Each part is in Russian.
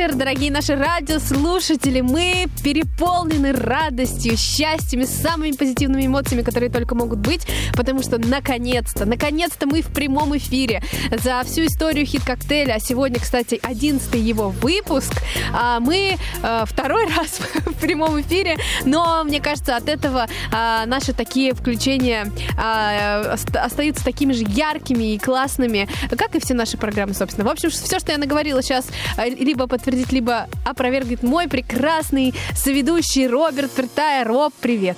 вечер, дорогие наши радиослушатели. Мы переполнены радостью, счастьем и самыми позитивными эмоциями, которые только могут быть, потому что наконец-то, наконец-то мы в прямом эфире за всю историю хит-коктейля. А сегодня, кстати, одиннадцатый его выпуск. А мы а, второй раз в прямом эфире, но мне кажется, от этого а, наши такие включения а, остаются такими же яркими и классными, как и все наши программы, собственно. В общем, все, что я наговорила сейчас, э, либо подтвердить, либо опровергнет мой прекрасный соведущий Роберт Пертая. Роб, привет.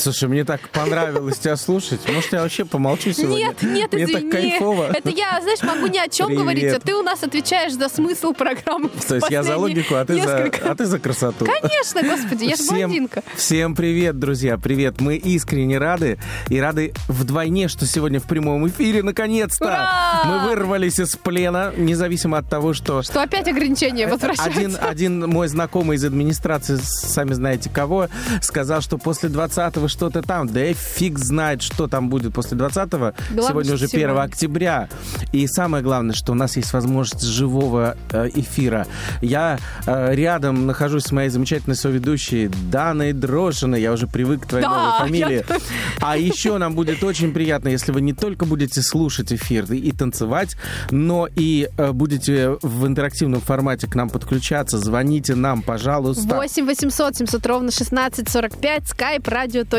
Слушай, мне так понравилось тебя слушать. Может, я вообще помолчу сегодня? Нет, нет, мне извини. так кайфово. Это я, знаешь, могу ни о чем Привет. говорить, а ты у нас отвечаешь за смысл программы. То есть я за логику, а ты за, несколько. а ты за красоту. Конечно, господи, я же блондинка. всем привет, друзья, привет. Мы искренне рады и рады вдвойне, что сегодня в прямом эфире, наконец-то, Ура! мы вырвались из плена, независимо от того, что Что опять ограничения возвращаются. Один, один мой знакомый из администрации, сами знаете кого, сказал, что после 20-го что-то там. Да и фиг знает, что там будет после 20-го. Главное, сегодня уже 1 сегодня. октября. И самое главное, что у нас есть возможность живого э, эфира. Я э, рядом нахожусь с моей замечательной соведущей Даной Дрожиной. Я уже привык к твоей Да, новой фамилии. я- А еще нам будет очень приятно, если вы не только будете слушать эфир и, и танцевать, но и э, будете в интерактивном формате к нам подключаться. Звоните нам, пожалуйста. 8 800 700 ровно 1645 skype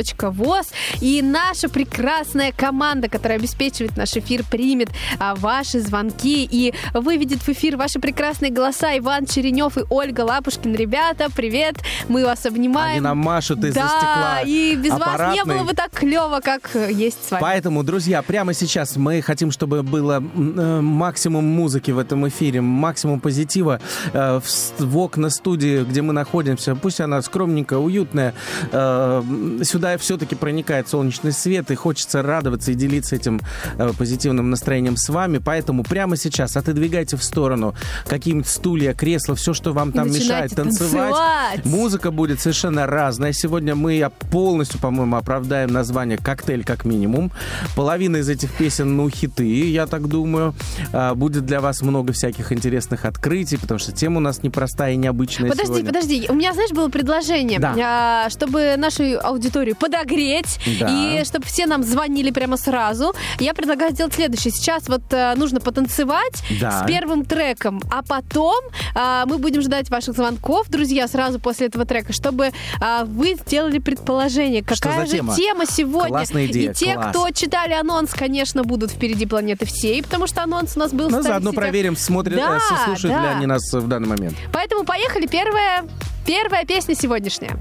radio.voz и наша прекрасная команда, которая обеспечивает наш эфир, примет а, ваши звонки и выведет в эфир ваши прекрасные голоса. Иван Черенев и Ольга Лапушкин. Ребята, привет, мы вас обнимаем. Они нам машут из-за да, стекла и без вас не было бы так клево, как э, есть с вами. Поэтому, друзья, прямо сейчас мы хотим, чтобы было э, максимум музыки в этом эфире, максимум позитива э, в, окна студии, где мы находимся. Пусть она скромненькая, уютная. Э, м, сюда все-таки проникает солнечный свет, и хочется радоваться и делиться этим э, позитивным настроением с вами. Поэтому прямо сейчас отодвигайте в сторону какие-нибудь стулья, кресла, все, что вам И там мешает танцевать. танцевать. Музыка будет совершенно разная. Сегодня мы полностью, по-моему, оправдаем название «Коктейль» как минимум. Половина из этих песен, ну, хиты, я так думаю. А, Будет для вас много всяких интересных открытий, потому что тема у нас непростая и необычная Подожди, сегодня. подожди. У меня, знаешь, было предложение, Да. а, чтобы нашу аудиторию подогреть Да. и чтобы все нам звонили прямо сразу. Я предлагаю сделать следующее. Сейчас вот а, нужно потанцевать Да. с первым треком, а потом а, мы будем ждать ваших звонков, друзья, сразу после этого трека, чтобы а, вы сделали предположение, какая же тема? тема сегодня. Классная идея, и те, класс. кто читали анонс, конечно, будут впереди планеты всей, потому что анонс у нас был Ну, заодно сетях. проверим, смотрят, Да, э, слушают ли да. они нас в данный момент. Поэтому поехали. Первая, первая песня сегодняшняя.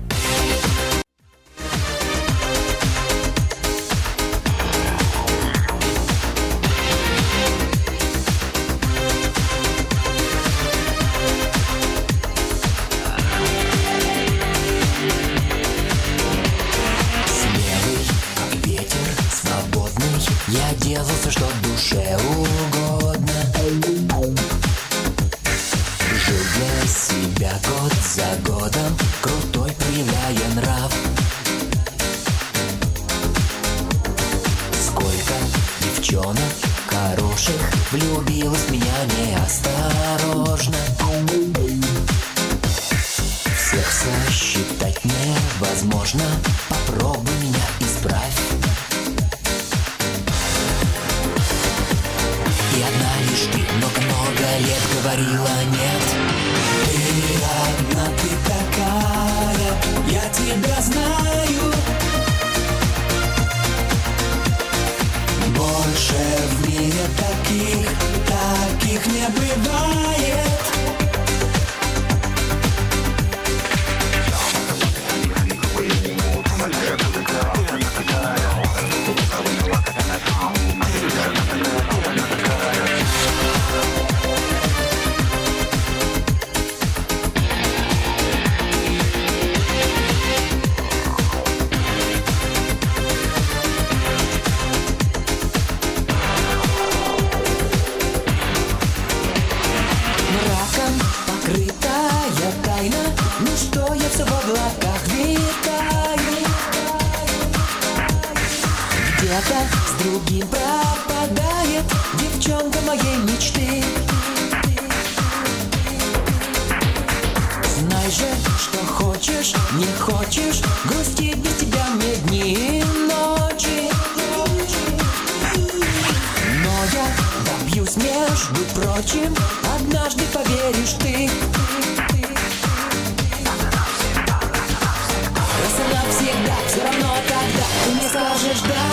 Скажешь да.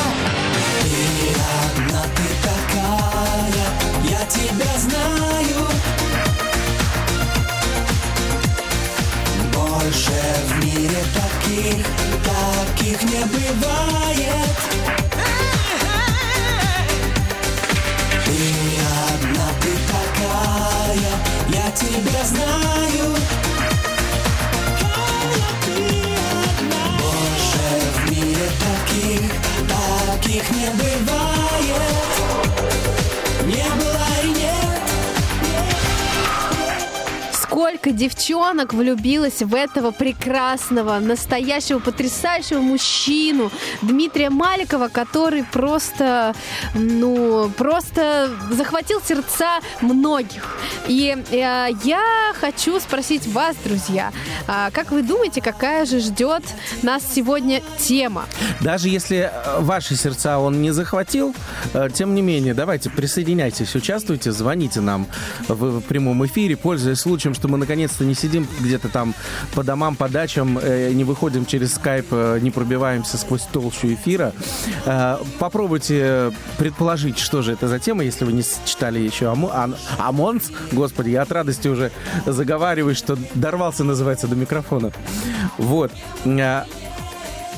Ты одна, ты такая, я тебя знаю. Больше в мире таких, таких не бывает. Ты одна, ты такая, я тебя знаю. Таких не бывает. Сколько девчонок влюбилось в этого прекрасного, настоящего, потрясающего мужчину Дмитрия Маликова, который просто, ну, просто захватил сердца многих. И э, я хочу спросить вас, друзья, а как вы думаете, какая же ждет нас сегодня тема? Даже если э, ваши сердца он не захватил, э, тем не менее, давайте присоединяйтесь, участвуйте, звоните нам в прямом эфире, пользуясь случаем, что мы наконец-то не сидим где-то там по домам, по дачам, э, не выходим через скайп, э, не пробиваемся сквозь толщу эфира. Э, Попробуйте предположить, что же это за тема, если вы не читали еще Ан- Амонс. Господи, я от радости уже заговариваюсь, что дорвался, называется, до микрофона. Вот.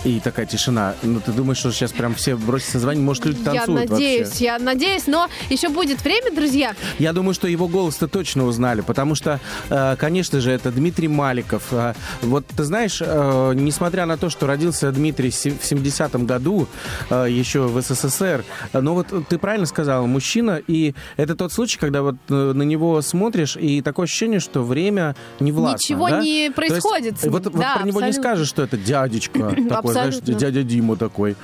И такая тишина. Ну, ты думаешь, что сейчас прям все бросятся звонить? Может, люди я танцуют надеюсь, вообще? я надеюсь, но еще будет время, друзья. Я думаю, что его голос-то точно узнали, потому что, э, конечно же, это Дмитрий Маликов. Э, Вот ты знаешь, э, несмотря на то, что родился Дмитрий в 70-м году, еще в СССР, но вот ты правильно сказала, мужчина, и это тот случай, когда вот на него смотришь, и такое ощущение, что время не властно. Ничего да? не есть, происходит ним. вот, вот Да, про него не абсолютно. скажешь, что это дядечка такой, знаешь, Абсолютно. дядя Дима такой.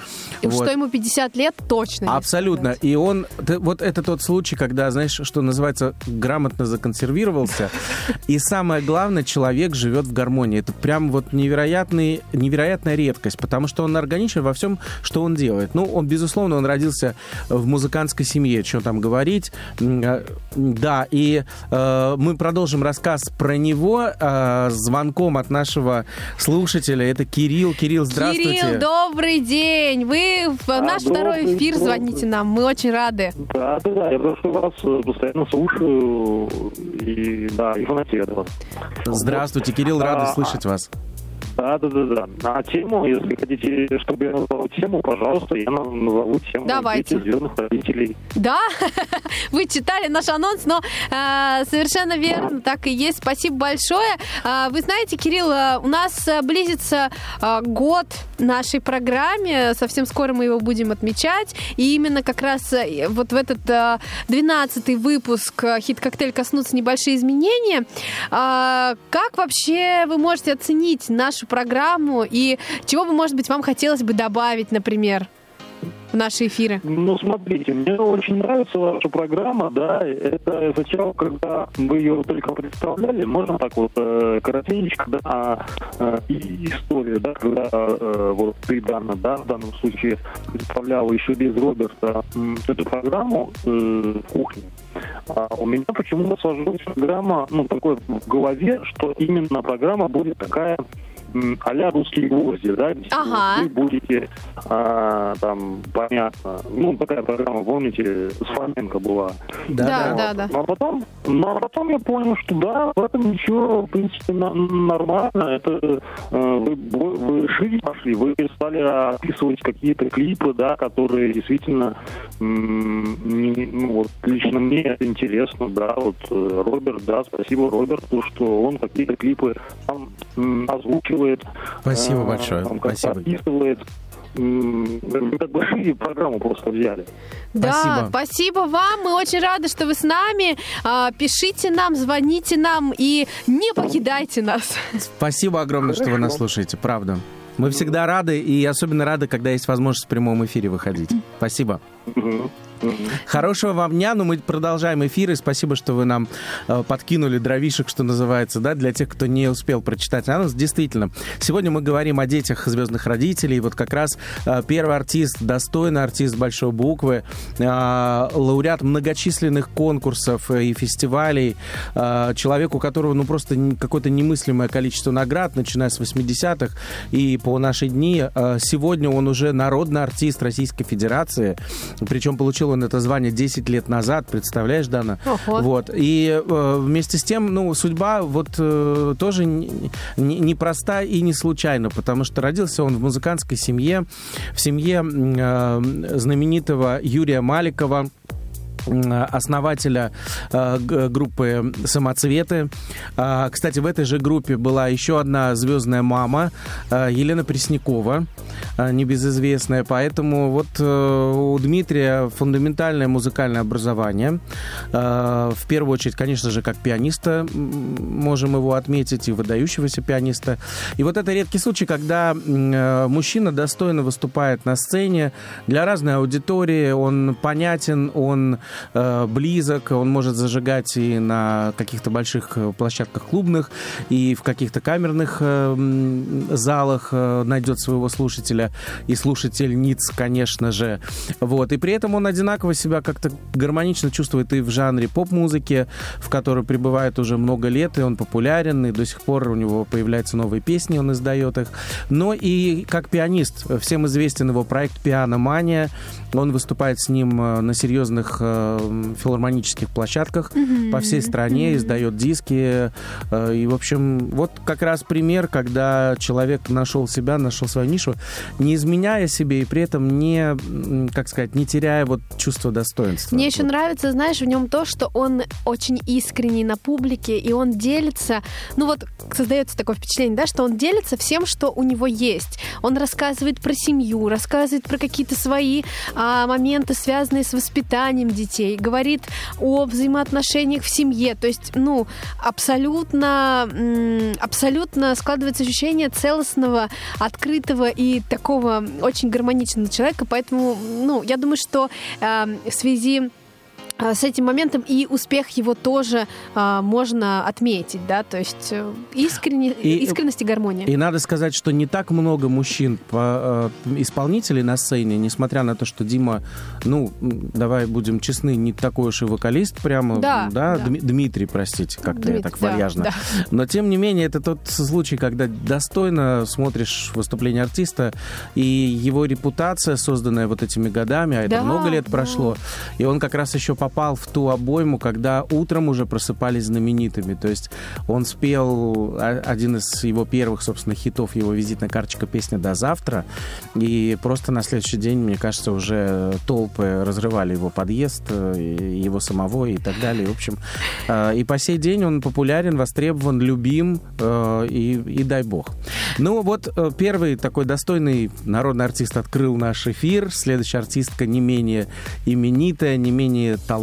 И Вот. Что ему 50 лет, точно. Абсолютно. И он, вот это тот случай, когда, знаешь, что называется, грамотно законсервировался. И самое главное, человек живет в гармонии. Это прям вот невероятный, невероятная редкость, потому что он органичен во всем, что он делает. Ну, он, безусловно, он родился в музыкантской семье, что там говорить. Э, Да, и э, мы продолжим рассказ про него э, звонком от нашего слушателя. Это Кирилл. Кирилл, здравствуйте. Кирилл, добрый день. Вы в наш второй добрый, эфир добрый. звоните нам. Мы очень рады. Да, да, да, я просто вас э, постоянно слушаю и да, и фанатею от вас. Здравствуйте, Кирилл, рады А, слышать вас. Да, да, да, да. А тему, если хотите, чтобы я назвал тему, пожалуйста, я на- назову тему Давайте. «Дети звездных родителей». Да, вы читали наш анонс, но э, совершенно верно, так и есть. Спасибо большое. А, вы знаете, Кирилл, э, у нас э, близится э, год нашей программе. Совсем скоро мы его будем отмечать. И именно как раз э, вот в этот э, 12-й выпуск э, «Хит-коктейль» коснутся небольшие изменения. Как вообще вы можете оценить нашу программу и чего бы, может быть, вам хотелось бы добавить, например, в наши эфиры? Ну, смотрите, мне очень нравится ваша программа, да, это сначала, когда вы ее только представляли, можно так вот э, коротенечко, да, э, и историю, да, когда э, вот ты, Дана, да, в данном случае представляла еще без Роберта м, эту программу э, кухни. А у меня почему-то сложилась программа, ну, такой в голове, что именно программа будет такая а-ля русские гвозди, да, Ага. вы будете а, там, понятно, ну, такая программа, помните, с Фоменко была. Да, Вот. да, да. Но потом, но потом я понял, что да, в этом ничего, в принципе, на- нормально. Это э, вы, вы, вы шире пошли, вы стали описывать какие-то клипы, да, которые действительно, м, не- ну, вот лично мне это интересно, да, вот э, Роберт, да, спасибо Роберту, что он какие-то клипы там м, озвучивает. Спасибо э, большое. там Спасибо. Вы как бы шире программу просто взяли. Да, Спасибо. спасибо вам. Мы очень рады, что вы с нами. А, Пишите нам, звоните нам и не покидайте нас. Спасибо огромное, что вы нас Хорошо. слушаете, правда. Мы всегда рады, и особенно рады, когда есть возможность в прямом эфире выходить. Спасибо. Хорошего вам дня, но мы продолжаем эфир, и спасибо, что вы нам э, подкинули дровишек, что называется, да, для тех, кто не успел прочитать анонс. Действительно, сегодня мы говорим о детях звездных родителей, вот как раз э, первый артист, достойный артист большой буквы, э, лауреат многочисленных конкурсов и фестивалей, э, человек, у которого, ну, просто какое-то немыслимое количество наград, начиная с 80-х и по наши дни. Э, сегодня он уже народный артист Российской Федерации, причем получил он это звание 10 лет назад, представляешь, Дана? Ого. Вот. И э, вместе с тем, ну, судьба вот э, тоже не- не- непроста и не случайна, потому что родился он в музыкантской семье, в семье э, знаменитого Юрия Маликова, основателя э, группы «Самоцветы». А, Кстати, в этой же группе была еще одна звездная мама, э, Елена Преснякова, э, небезызвестная. Поэтому вот э, у Дмитрия фундаментальное музыкальное образование. Э, В первую очередь, конечно же, как пианиста можем его отметить, и выдающегося пианиста. И вот это редкий случай, когда э, мужчина достойно выступает на сцене для разной аудитории, он понятен, он э, близок, он может зажигать и на каких-то больших э, площадках клубных, и в каких-то камерных э, залах найдет своего слушателя и слушательниц, конечно же. Вот. И при этом он одинаково себя как-то гармонично чувствует и в жанре поп-музыки, в которой пребывает уже много лет, и он популярен, и до сих пор у него появляются новые песни, он издает их. Но и как пианист. Всем известен его проект «Пиано Мания». Он выступает с ним на серьезных э, филармонических площадках по всей стране, издает диски. э, И, в общем, вот как раз пример, когда человек нашел себя, нашел свою нишу, не изменяя себе и при этом не, как сказать, не теряя вот чувство достоинства. Мне еще Вот. нравится, знаешь, в нем то, что он очень искренний на публике, и он делится, ну вот создается такое впечатление, да, что он делится всем, что у него есть. Он рассказывает про семью, рассказывает про какие-то свои а, моменты, связанные с воспитанием детей, говорит о взаимоотношениях в семье. То есть, ну, абсолютно, абсолютно складывается ощущение целостного, открытого и такого очень гармоничного человека. Поэтому, ну, я думаю, что э, в связи с этим моментом и успех его тоже а, можно отметить, да, то есть э, искренне, И- искренность и гармония. И надо сказать, что не так много мужчин, по, э, исполнителей на сцене, несмотря на то, что Дима, ну, давай будем честны, не такой уж и вокалист прямо, Да, да. Дми- Дмитрий, простите, как-то я так да, вальяжно. да. Но, тем не менее, это тот случай, когда достойно смотришь выступление артиста, и его репутация, созданная вот этими годами, а это Да, много лет да. прошло, и он как раз еще попал в ту обойму, когда утром уже просыпались знаменитыми. То есть он спел а- один из его первых, собственно, хитов, его визитная карточка песня «До завтра». И просто на следующий день, мне кажется, уже толпы разрывали его подъезд, э, его самого и так далее. В общем, э, и по сей день он популярен, востребован, любим, э, и, и дай бог. Ну вот первый такой достойный народный артист открыл наш эфир. Следующая артистка не менее именитая, не менее талантливая,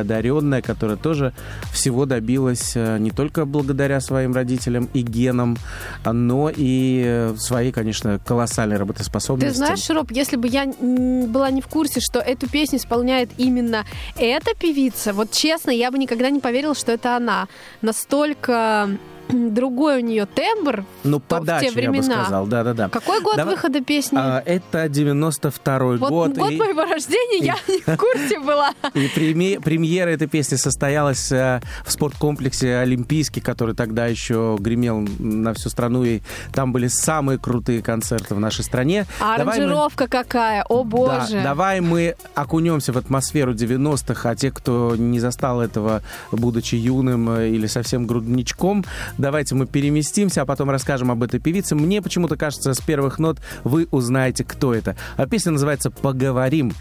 одаренная, которая тоже всего добилась э, не только благодаря своим родителям и генам, но и э, своей, конечно, колоссальной работоспособности. Ты знаешь, Роб, если бы я была не в курсе, что эту песню исполняет именно эта певица, вот честно, я бы никогда не поверила, что это она. Настолько другой у нее тембр ну, в то- в подача, те я бы времена. сказал. Да-да-да. Какой год Давай- выхода песни? А, это 92-й вот год. год и- моего рождения я не в курсе была. И преми- премьера этой песни состоялась э, в спорткомплексе Олимпийский, который тогда еще гремел на всю страну, и там были самые крутые концерты в нашей стране. А Давай мы- аранжировка какая, о Да, боже. давай мы окунемся в атмосферу 90-х, а те, кто не застал этого, будучи юным э, или совсем грудничком, давайте мы переместимся, а потом расскажем об этой певице. Мне почему-то кажется, с первых нот вы узнаете, кто это. А песня называется «Поговорим».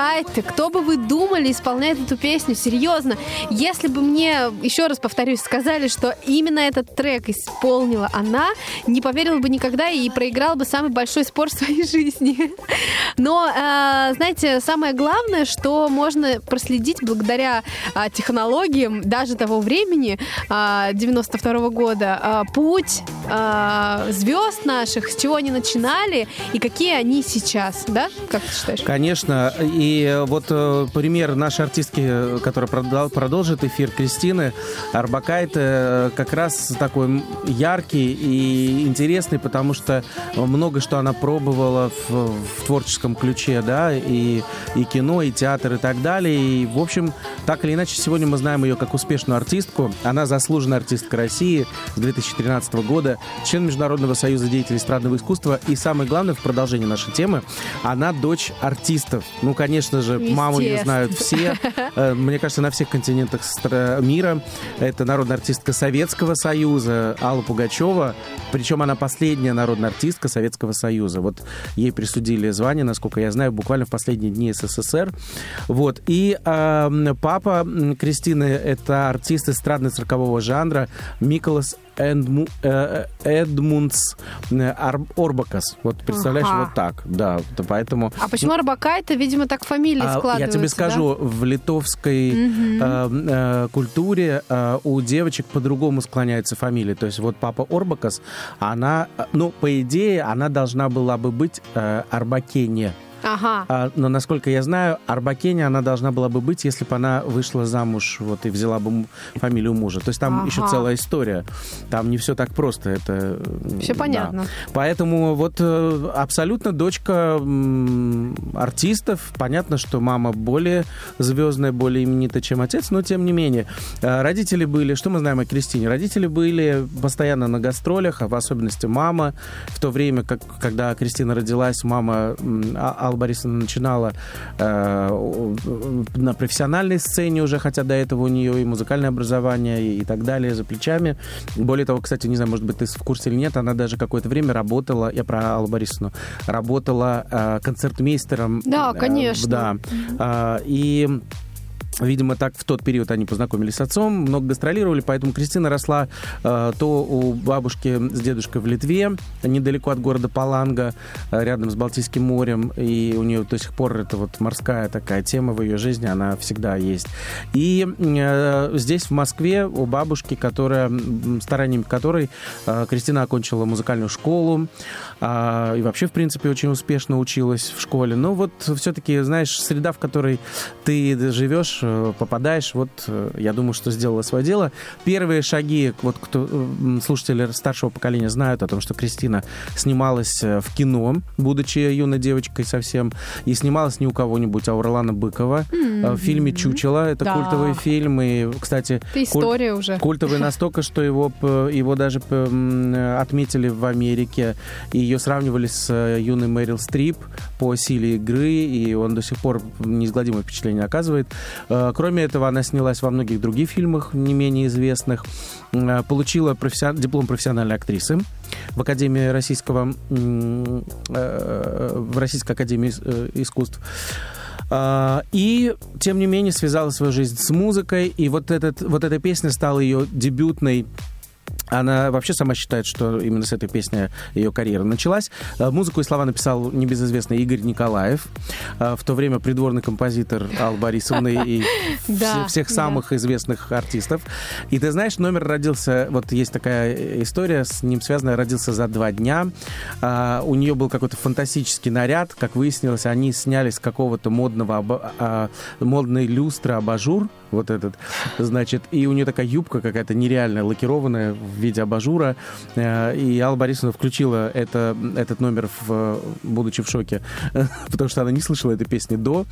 Арбакайте. Кто бы вы думали, исполняет эту песню? Серьезно. Если бы мне, еще раз повторюсь, сказали, что именно этот трек исполнила она, не поверила бы никогда и проиграла бы самый большой спор в своей жизни. Но, э, знаете, самое главное, что можно проследить благодаря э, технологиям даже того времени, э, 92 года, э, путь э, звезд наших, с чего они начинали и какие они сейчас, да? Как ты считаешь? Конечно. И вот э, пример нашей артистки, которая продол- продолжит эфир, Кристины Арбакайте, э, как раз такой яркий и интересный, потому что много что она пробовала в, в творческом ключе, да, и, и кино, и театр, и так далее. И, в общем, так или иначе, сегодня мы знаем ее как успешную артистку. Она заслуженная артистка России с 2013 года, член Международного союза деятелей эстрадного искусства. И самое главное, в продолжении нашей темы, она дочь артистов. Ну, конечно же, маму ее знают все. Э, Мне кажется, на всех континентах мира. Это народная артистка Советского Союза Алла Пугачева. Причем она последняя народная артистка Советского Союза. Вот ей присудили звание, насколько я знаю, буквально в последние дни СССР. Вот. И э, папа Кристины — это артист эстрадно-циркового жанра Миколас Эдму- э, Эдмундс э, Ар- Орбакас. Вот представляешь, Ага. вот так. Да, то поэтому... А почему Арбакайте, видимо, так фамилии А, складываются, Я тебе да? скажу, в литовской э, э, культуре э, у девочек по-другому склоняется фамилия. То есть вот папа Орбакас, она, э, ну, по идее, она должна была бы быть э, Арбакене. Ага. А, но, насколько я знаю, Арбакене она должна была бы быть, если бы она вышла замуж вот, и взяла бы фамилию мужа. То есть там Ага. еще целая история. Там не все так просто. Это, Все да. понятно. Поэтому вот э, абсолютно дочка артистов. Понятно, что мама более звездная, более именита, чем отец, но тем не менее. Э, Родители были, что мы знаем о Кристине? Родители были постоянно на гастролях, а в особенности мама. В то время, как, когда Кристина родилась, мама А- Алла Борисовна начинала э, на профессиональной сцене уже, хотя до этого у нее и музыкальное образование, и, и так далее за плечами. Более того, кстати, не знаю, может быть, ты в курсе или нет, она даже какое-то время работала, я про Аллу Борисовну, работала э, концертмейстером. Да, Э, конечно. да. А, и Видимо, так в тот период они познакомились с отцом, много гастролировали, поэтому Кристина росла э, то у бабушки с дедушкой в Литве, недалеко от города Паланга, э, рядом с Балтийским морем, и у нее до сих пор это вот морская такая тема в ее жизни, она всегда есть. И э, здесь, в Москве, у бабушки, которая, стараниями которой э, Кристина окончила музыкальную школу, а, и вообще, в принципе, очень успешно училась в школе. Но вот все-таки, знаешь, среда, в которой ты живешь, э, попадаешь, вот э, я думаю, что сделала свое дело. Первые шаги, вот кто м, слушатели старшего поколения знают о том, что Кристина снималась э, в кино, будучи юной девочкой совсем, и снималась не у кого-нибудь, а у Ролана Быкова э, в фильме «Чучело». Это Да. культовый фильм, и, кстати... Это куль- история уже. Культовый настолько, что его, его даже отметили в Америке. И ее сравнивали с э, юной Мэрил Стрип по силе игры, и он до сих пор неизгладимое впечатление оказывает. Э, Кроме этого, она снялась во многих других фильмах, не менее известных. Э, Получила профессион- диплом профессиональной актрисы в Академии российского... э, в Российской Академии ис- искусств. И, тем не менее, связала свою жизнь с музыкой. И вот, этот, вот эта песня стала ее дебютной она вообще сама считает, что именно с этой песни ее карьера началась. Э, Музыку и слова написал небезызвестный Игорь Николаев, э, в то время придворный композитор Аллы Борисовны и всех самых известных артистов. И ты знаешь, номер родился, вот есть такая история, с ним связанная, родился за два дня. А, У нее был какой-то фантастический наряд, как выяснилось, они сняли с какого-то модного, а, модной люстры абажур, вот этот, значит, и у нее такая юбка какая-то нереальная, лакированная в виде абажура, э, и Алла Борисовна включила это, этот номер, в, будучи в шоке, потому что она не слышала этой песни до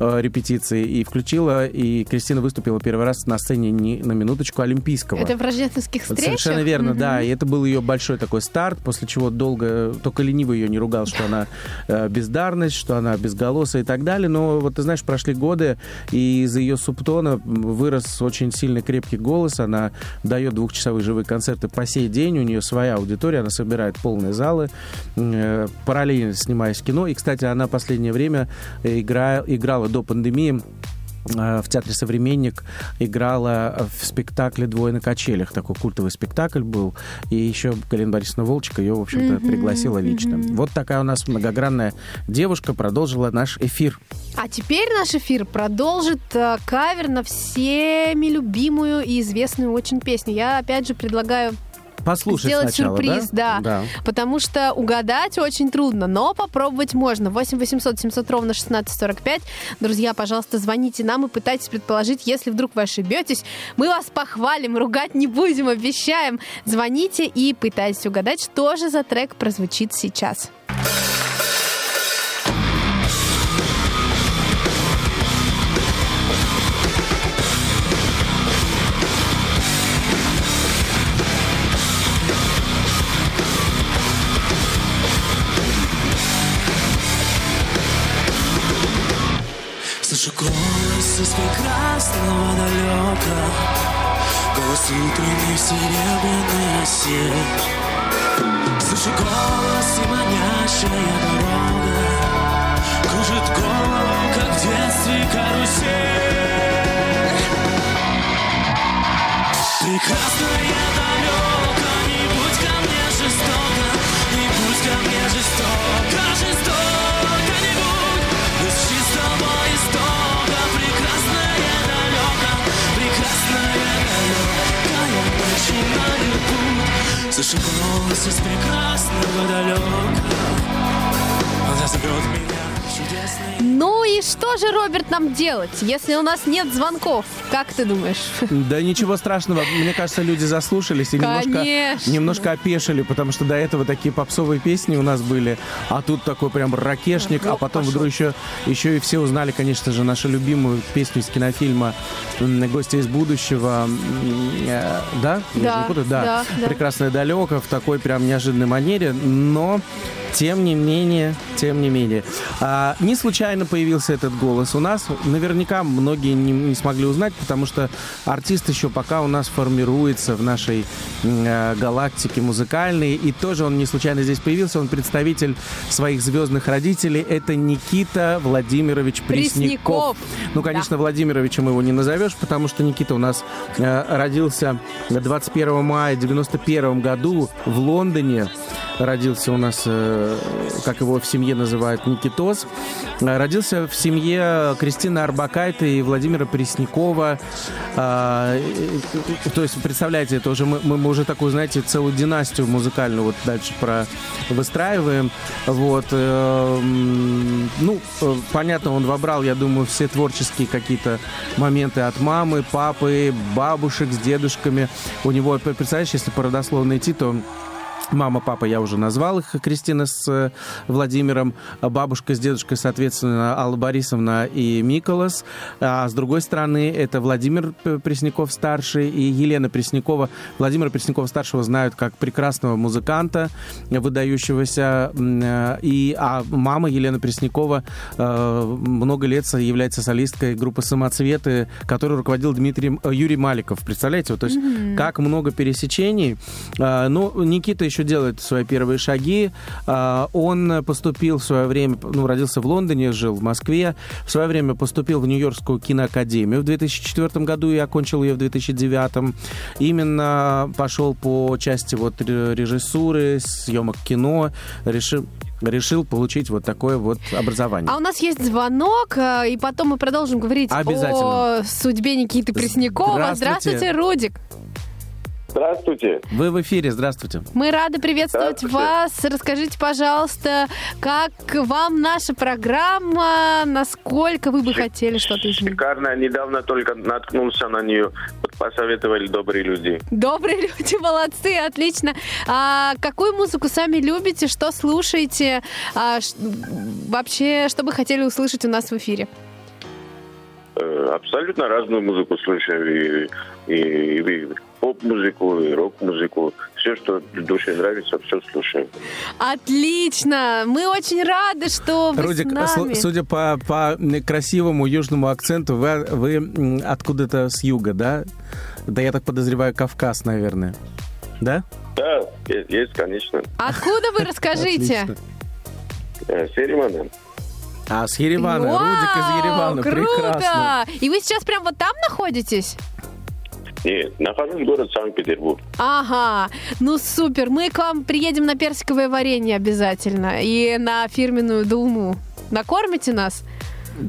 э, репетиции, и включила, и Кристина выступила первый раз на сцене не на минуточку Олимпийского. Это в рождественских встречах? Совершенно верно, да. И это был ее большой такой старт, после чего долго, только ленивый ее не ругал, что она э, бездарность, что она безголосая и так далее. Но вот ты знаешь, прошли годы, и из ее субтона вырос очень сильный крепкий голос. Она дает двухчасовые живые концерты по сей день. У нее своя аудитория, она собирает полные залы, э, параллельно снимаясь в кино. И, кстати, она последнее время игра, играла до пандемии в театре «Современник» играла в спектакле «Двое на качелях». Такой культовый спектакль был. И еще Галина Борисовна Волчик ее, в общем-то, пригласила лично. Вот такая у нас многогранная девушка продолжила наш эфир. А теперь наш эфир продолжит э, кавер на всеми любимую и известную очень песню. Я опять же предлагаю Послушай сделать сначала, сюрприз, да? Да. Потому что угадать очень трудно, но попробовать можно. 8 800 700 ровно 1645. Друзья, пожалуйста, звоните нам и пытайтесь предположить, если вдруг вы ошибетесь, мы вас похвалим, ругать не будем, обещаем. Звоните и пытайтесь угадать, что же за трек прозвучит сейчас. Прекрасного далека Голос утренний в серебряной осе Слышу голос и манящая дорога Кружит голову, как в детстве карусель. Прекрасная далека Не будь ко мне жестоко Не будь ко мне жестоко Жестоко голос из прекрасного далека меня Ну и что же, Роберт, нам делать, если у нас нет звонков? Как ты думаешь? Да ничего страшного. Мне кажется, люди заслушались и немножко, немножко опешили, потому что до этого такие попсовые песни у нас были, а тут такой прям ракешник, а потом пошел. вдруг еще, еще и все узнали, конечно же, нашу любимую песню из кинофильма «Гости из будущего». Э, Да? Да, путаю? да, да. «Прекрасное далеко» в такой прям неожиданной манере, но тем не менее, тем не менее. А, не случайно появился этот голос у нас. Наверняка многие не, не смогли узнать, потому что артист еще пока у нас формируется в нашей э, галактике музыкальной. И тоже он не случайно здесь появился. Он представитель своих звездных родителей. Это Никита Владимирович Пресняков. Пресняков. Ну, конечно, Владимировичем его не назовешь, потому что Никита у нас э, родился 21 мая 91 году в Лондоне. Родился у нас, э, как его в семье называют, Никитос. Э, Родился в семье Кристины Арбакайте и Владимира Преснякова. А, э, э, то есть, представляете, это уже мы, мы уже такую, знаете, целую династию музыкальную вот дальше про выстраиваем. Вот. э, ну, э, понятно, он вобрал, я думаю, все творческие какие-то моменты от мамы, папы, бабушек с дедушками. У него, представляешь, если по родословной идти, то Мама, папа, я уже назвал их, Кристина с э, Владимиром, бабушка с дедушкой, соответственно, Алла Борисовна и Миколас. А с другой стороны, это Владимир Пресняков-старший и Елена Преснякова. Владимира Преснякова-старшего знают как прекрасного музыканта, выдающегося. э, И, а мама Елена Преснякова э, много лет является солисткой группы «Самоцветы», которую руководил Дмитрий Юрий Маликов. Представляете? Вот, то есть как много пересечений. А, Ну, Никита еще делает свои первые шаги. А, Он поступил в свое время, ну, родился в Лондоне, жил в Москве. В свое время поступил в Нью-Йоркскую киноакадемию в 2004 году и окончил ее в 2009. Именно пошел по части вот ре- режиссуры, съемок кино, решил решил получить вот такое вот образование. А у нас есть звонок, э, и потом мы продолжим говорить о судьбе Никиты Преснякова. Здравствуйте. Здравствуйте, Рудик. Здравствуйте. Вы в эфире, здравствуйте. Мы рады приветствовать Здравствуйте. вас. Расскажите, пожалуйста, как вам наша программа, насколько вы бы хотели что-то изменить? Шикарно. Недавно только наткнулся на нее. Посоветовали добрые люди. Добрые люди, молодцы, отлично. А какую музыку сами любите, что слушаете? А, ш- вообще, что бы хотели услышать у нас в эфире? Э, абсолютно разную музыку слушаю. И, и- и поп-музыку, и рок-музыку. Все, что душе нравится, все слушаю. Отлично! Мы очень рады, что вы Рудик, с а нами. судя по, по красивому южному акценту, вы, вы откуда-то с юга, да? Да я так подозреваю, Кавказ, наверное. Да? Да, есть, конечно. Откуда вы, расскажите? Э, с Еревана. А, с Еревана. Вау, Рудик из Еревана. Круто! Прекрасно. И вы сейчас прям вот там находитесь? Нет, нахожусь в город Санкт-Петербург. Ага, ну супер. Мы к вам приедем на персиковое варенье обязательно и на фирменную дулму. Накормите нас?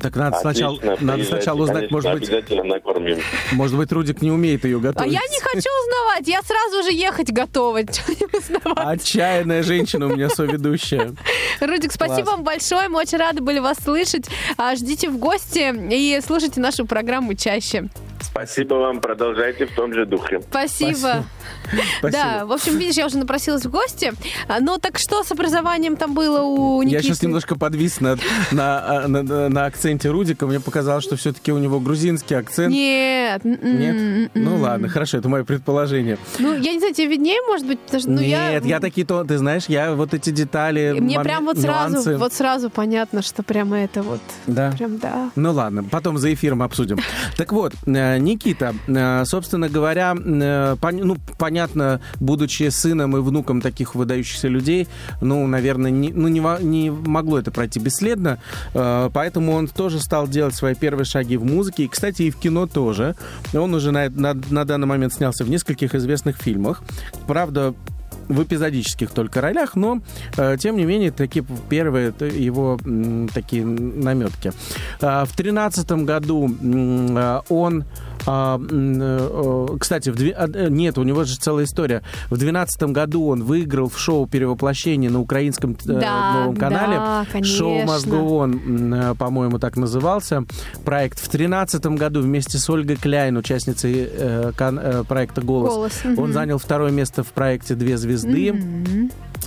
Так надо сначала, Отлично, надо приезжайте, сначала узнать, конечно, может быть, Обязательно накормим. может быть, Рудик не умеет ее А готовить. я не хочу узнавать, я сразу же ехать готова. Узнавать? Отчаянная женщина у меня соведущая. Рудик, спасибо Класс. вам большое, мы очень рады были вас слышать. А, Ждите в гости и слушайте нашу программу чаще. Спасибо вам. Продолжайте в том же духе. Спасибо. Спасибо. Да, в общем, видишь, я уже напросилась в гости. А, Ну так что с образованием там было у Никиты? Я сейчас немножко подвис на, а, на, на- на акценте Рудика. Мне показалось, что все-таки у него грузинский акцент. Нет. м-м, Нет? м-м. Ну ладно, хорошо, это мое предположение. Ну, я не знаю, тебе виднее, может быть, потому что, ну, Нет, я... я... такие то, ты знаешь, я вот эти детали, Мне мом- прям вот сразу, нюансы- вот сразу понятно, что прямо это вот, Да. прям да. Ну ладно, потом за эфиром обсудим. Так вот, э, Никита, э, собственно говоря, э, ну, понятно, будучи сыном и внуком таких выдающихся людей, ну, наверное, не, ну, не, не могло это пройти бесследно, э, поэтому он тоже стал делать свои первые шаги в музыке, и, кстати, и в кино тоже. Он уже на, на, на данный момент снялся в нескольких известных фильмах. Правда, в эпизодических только ролях, но э, тем не менее такие первые его м, такие наметки. А, в тринадцатом году он э, э, кстати, в а, э, нет, у него же целая история. В двенадцатом году он выиграл в шоу «Перевоплощение» на украинском э, Да, новом канале. да, конечно. Шоу «Мозгоон», м, э, по-моему, так назывался. Проект в тринадцатом году вместе с Ольгой Кляйн, участницей э, э, проекта «Голос», Голос, он мгм. занял второе место в проекте «Две звезды».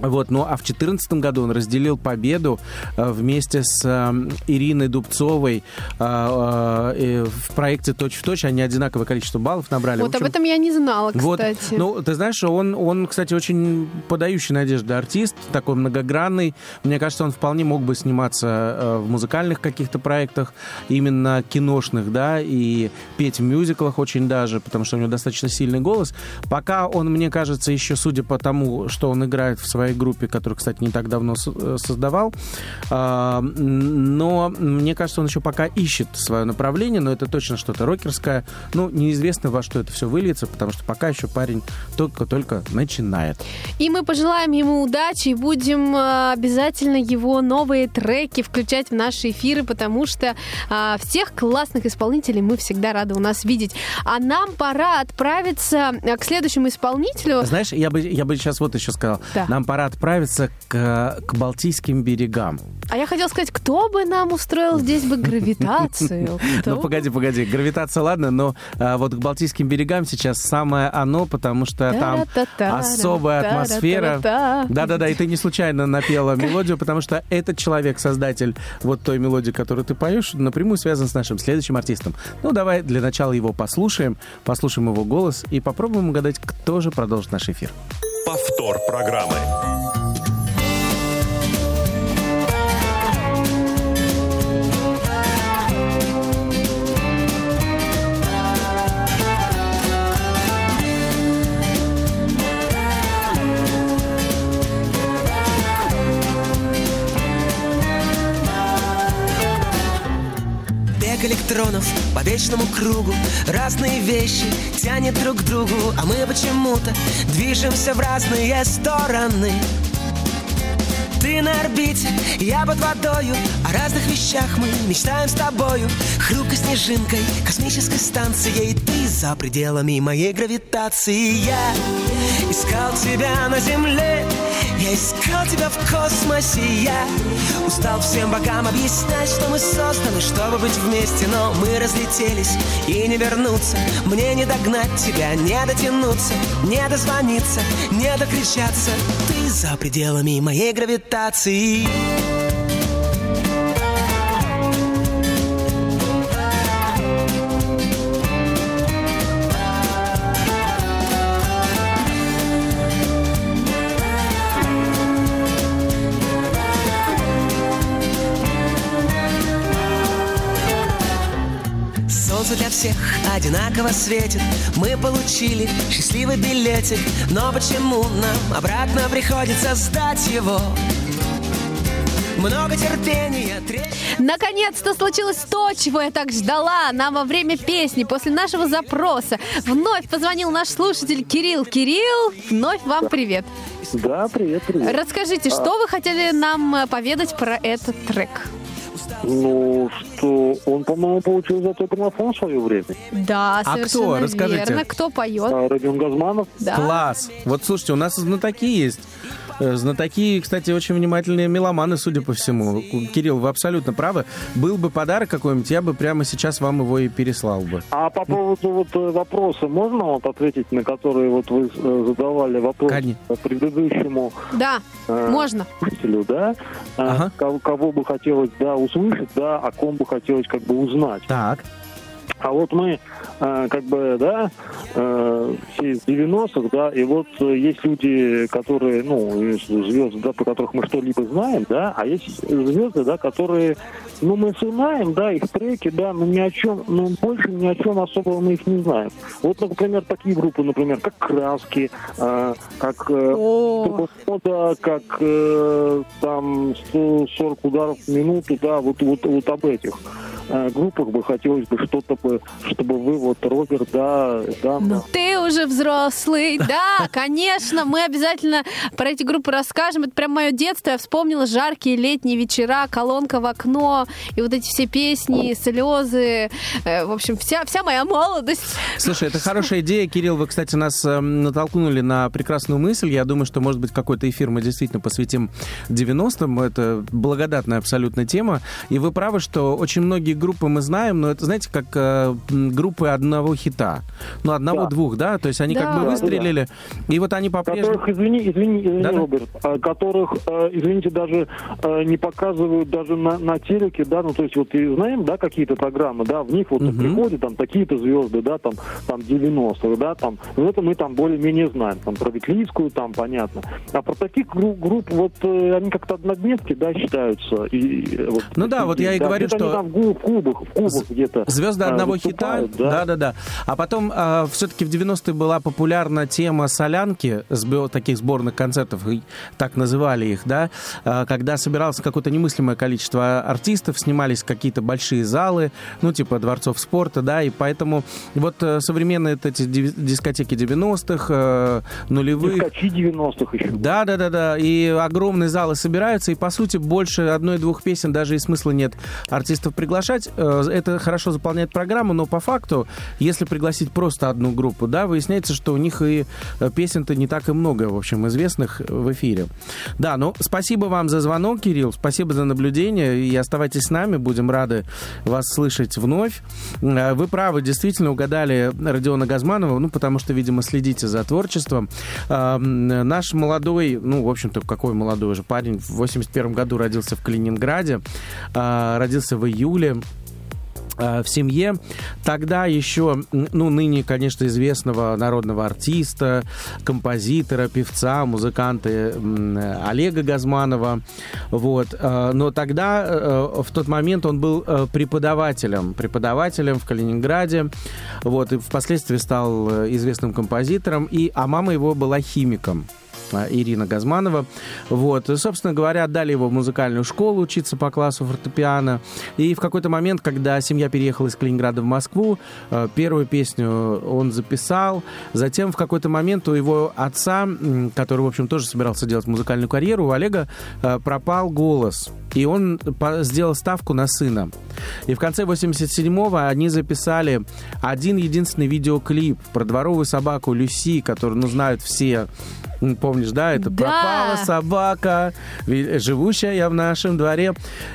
Вот, ну а в 2014 году он разделил победу э, вместе с э, Ириной Дубцовой э, э, в проекте «Точь в точь». Они одинаковое количество баллов набрали. Вот общем, об этом я не знала, вот, кстати. ну, ты знаешь, он, он, кстати, очень подающий надежды артист, такой многогранный. Мне кажется, он вполне мог бы сниматься э, в музыкальных каких-то проектах, именно киношных, да, и петь в мюзиклах очень даже, потому что у него достаточно сильный голос. Пока он, мне кажется, еще судя по тому, что он играет в своей группе, которую, кстати, не так давно э, создавал, а, но мне кажется, он еще пока ищет свое направление, но это точно что-то рокерское. Ну, неизвестно, во что это все выльется, потому что пока еще парень только-только начинает. И мы пожелаем ему удачи и будем э, обязательно его новые треки включать в наши эфиры, потому что а, всех классных исполнителей мы всегда рады у нас видеть. А нам пора отправиться э, к следующему исполнителю. Знаешь, я бы, я бы сейчас вот еще сказал. Да. Нам пора отправиться к, к Балтийским берегам. А я хотела сказать, кто бы нам устроил здесь бы гравитацию? Ну, погоди, погоди. Гравитация, ладно, но а, вот к Балтийским берегам сейчас самое оно, потому что там особая атмосфера. Да-да-да, и ты не случайно напела мелодию, потому что этот человек, создатель вот той мелодии, которую ты поешь, напрямую связан с нашим следующим артистом. Ну, давай для начала его послушаем, послушаем его голос и попробуем угадать, кто же продолжит наш эфир. Повтор программы. Электронов по вечному кругу. Разные вещи тянет друг к другу А мы почему-то движемся в разные стороны. Ты на орбите, я под водою О разных вещах мы мечтаем с тобою. Хрупкой снежинкой, космической станцией Ты за пределами моей гравитации. Я искал тебя на земле Я искал тебя в космосе Я устал всем богам объяснять Что мы созданы, чтобы быть вместе Но мы разлетелись и не вернуться. Мне не догнать тебя, не дотянуться Не дозвониться, не докричаться. Ты за пределами моей гравитации одинаково светит Мы получили счастливый билетик Но почему нам обратно приходится сдать его? Много терпения требует Наконец-то случилось то, чего я так ждала. Нам во время песни, после нашего запроса, вновь позвонил наш слушатель Кирилл. Кирилл, вновь вам привет. Да, привет, привет. Расскажите, что вы хотели нам поведать про этот трек? Ну, что он, по-моему, получил золотой граммофон в свое время. Да, А кто? совершенно Расскажите. верно. Кто поет? А, Родион Газманов. Да. Класс. Вот слушайте, у нас знатоки есть. Э, Знатоки, кстати, очень внимательные меломаны, судя по всему. Кирилл, вы абсолютно правы. Был бы подарок какой-нибудь, я бы прямо сейчас вам его и переслал бы. А по поводу вот э, вопроса, можно вот ответить, на которые вот вы э, задавали вопрос Конечно. предыдущему Да, э, можно. слушателю, да? Ага. кого, кого бы хотелось, да, услышать, да, о ком бы хотелось как бы узнать. Так. А вот мы, э, как бы, да, э, все из 90-х, да, и вот э, есть люди, которые, ну, звезды, да, по которых мы что-либо знаем, да, а есть звезды, да, которые, ну, мы знаем, да, их треки, да, но ни о чем, ну, больше ни о чем особого мы их не знаем. Вот, например, такие группы, например, как «Краски», э, как э. Мода, как э, там 140 ударов в минуту, да, вот, вот, вот об этих группах бы хотелось бы что-то бы, чтобы вы вот, Роберт, да, да, Ну, ты уже взрослый, да, конечно, мы обязательно про эти группы расскажем. Это прям мое детство. Я вспомнила жаркие летние вечера, колонка в окно, и вот эти все песни, слезы. Э, В общем, вся, вся моя молодость. Слушай, это хорошая идея, Кирилл. Вы, кстати, нас э, натолкнули на прекрасную мысль. Я думаю, что, может быть, какой-то эфир мы действительно посвятим 90-м. Это благодатная абсолютно тема. И вы правы, что очень многие группы мы знаем, но это, знаете, как э, группы одного хита. Ну, одного-двух, да. То есть они Да. как бы Да, выстрелили. И вот они по-прежнему... которых, извини, извини, извини, Да-да. Роберт, а, которых, э, извините, даже э, не показывают даже на, на телеке, да, ну, то есть вот и знаем, да, какие-то программы, да, в них вот Мгм. приходят там такие-то звезды, да, там, там 90-х, да, там, ну, это мы там более-менее знаем, там, про Ветлицкую, там, понятно. А про таких гру- групп, вот, э, они как-то однодневки, да, считаются. И, э, вот, Ну да, вот я и да, говорю, они что- там в клубах где-то. Звезды а, одного хита. выступают, да. Да, да, да. А потом все-таки в 90-е была популярна тема солянки, таких сборных концертов, так называли их, да, а, когда собиралось какое-то немыслимое количество артистов, снимались какие-то большие залы, ну, типа дворцов спорта, да, и поэтому вот э, современные эти ди- дискотеки 90-х, э, нулевых, Дискачи 90-х еще. да, да, да, да. И огромные залы собираются, и по сути больше одной-двух песен даже и смысла нет артистов приглашать. Э, Это хорошо заполняет программу, но по факту, если пригласить просто одну группу, да, выясняется, что у них и э, песен-то не так и много, в общем, известных в эфире. Да, ну, спасибо вам за звонок, Кирилл, спасибо за наблюдение, и оставайтесь с нами, будем рады вас слышать вновь. Э, Вы правы, действительно угадали Родиона Газманова, ну, потому что, видимо, следите за творчеством. Наш молодой, ну, в общем-то, какой молодой уже парень, в 81 году родился в Калининграде, родился в июле, в семье. Тогда еще, ну, ныне, конечно, известного народного артиста, композитора, певца, музыканта Олега Газманова. Вот. А, Но тогда, э, в тот момент, он был э, преподавателем, преподавателем в Калининграде. Вот. И впоследствии стал э, известным композитором. И, а мама его была химиком. Ирина Газманова. Вот. И, собственно говоря, отдали его в музыкальную школу учиться по классу фортепиано. И в какой-то момент, когда семья переехала из Калининграда в Москву, э, первую песню он записал. Затем в какой-то момент у его отца, который, в общем, тоже собирался делать музыкальную карьеру, у Олега э, пропал голос. И он сделал ставку на сына. И в конце 87-го они записали один единственный видеоклип про дворовую собаку Люси, которую, ну, знают все. Помнишь, да? Это Да. пропала собака, живущая я в нашем дворе.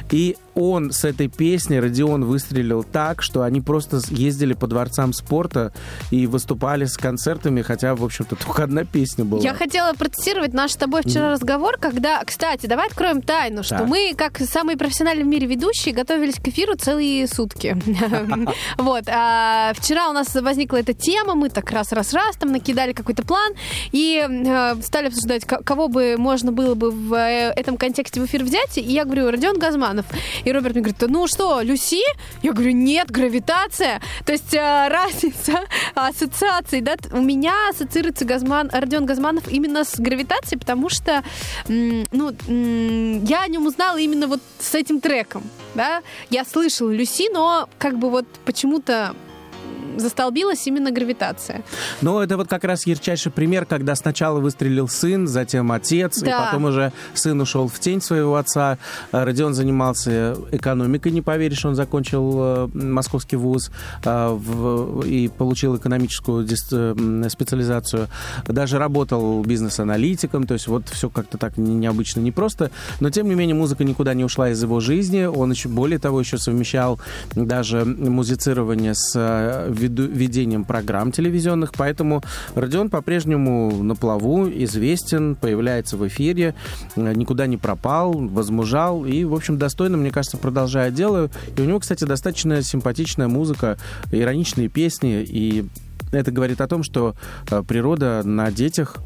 И он с этой песней, Родион, выстрелил так, что они просто ездили по дворцам спорта и выступали с концертами, хотя, в общем-то, только одна песня была. Я хотела процитировать наш с тобой вчера разговор, когда, кстати, давай откроем тайну, что Так. мы, как самые профессиональные в мире ведущие, готовились к эфиру целые сутки. Вот. а Вчера у нас возникла эта тема, мы так раз-раз-раз там накидали какой-то план и э, стали обсуждать, ко- кого бы можно было бы в э, этом контексте в эфир взять. И я говорю, Родион Газманов. И Роберт мне говорит, «Да ну что, Люси? Я говорю, нет, гравитация. То есть э, разница ассоциаций, да, у меня ассоциируется Газман, Родион Газманов именно с гравитацией, потому что, ну, я о нем узнала именно вот с этим треком, да. Я слышала Люси, но как бы вот почему-то застолбилась именно гравитация. Но это вот как раз ярчайший пример, когда сначала выстрелил сын, затем отец, и Да. потом уже сын ушел в тень своего отца. А Родион занимался экономикой, не поверишь, он закончил э, московский вуз э, и получил экономическую э, специализацию. Даже работал бизнес-аналитиком, то есть вот все как-то так не- необычно, непросто. Но, тем не менее, музыка никуда не ушла из его жизни. Он еще, более того, еще совмещал даже музицирование с э, ведением программ телевизионных, поэтому Родион по-прежнему на плаву, известен, появляется в эфире, э, никуда не пропал, возмужал и, в общем, достойно, мне кажется, продолжает дело. И у него, кстати, достаточно симпатичная музыка, ироничные песни, и это говорит о том, что э, природа на детях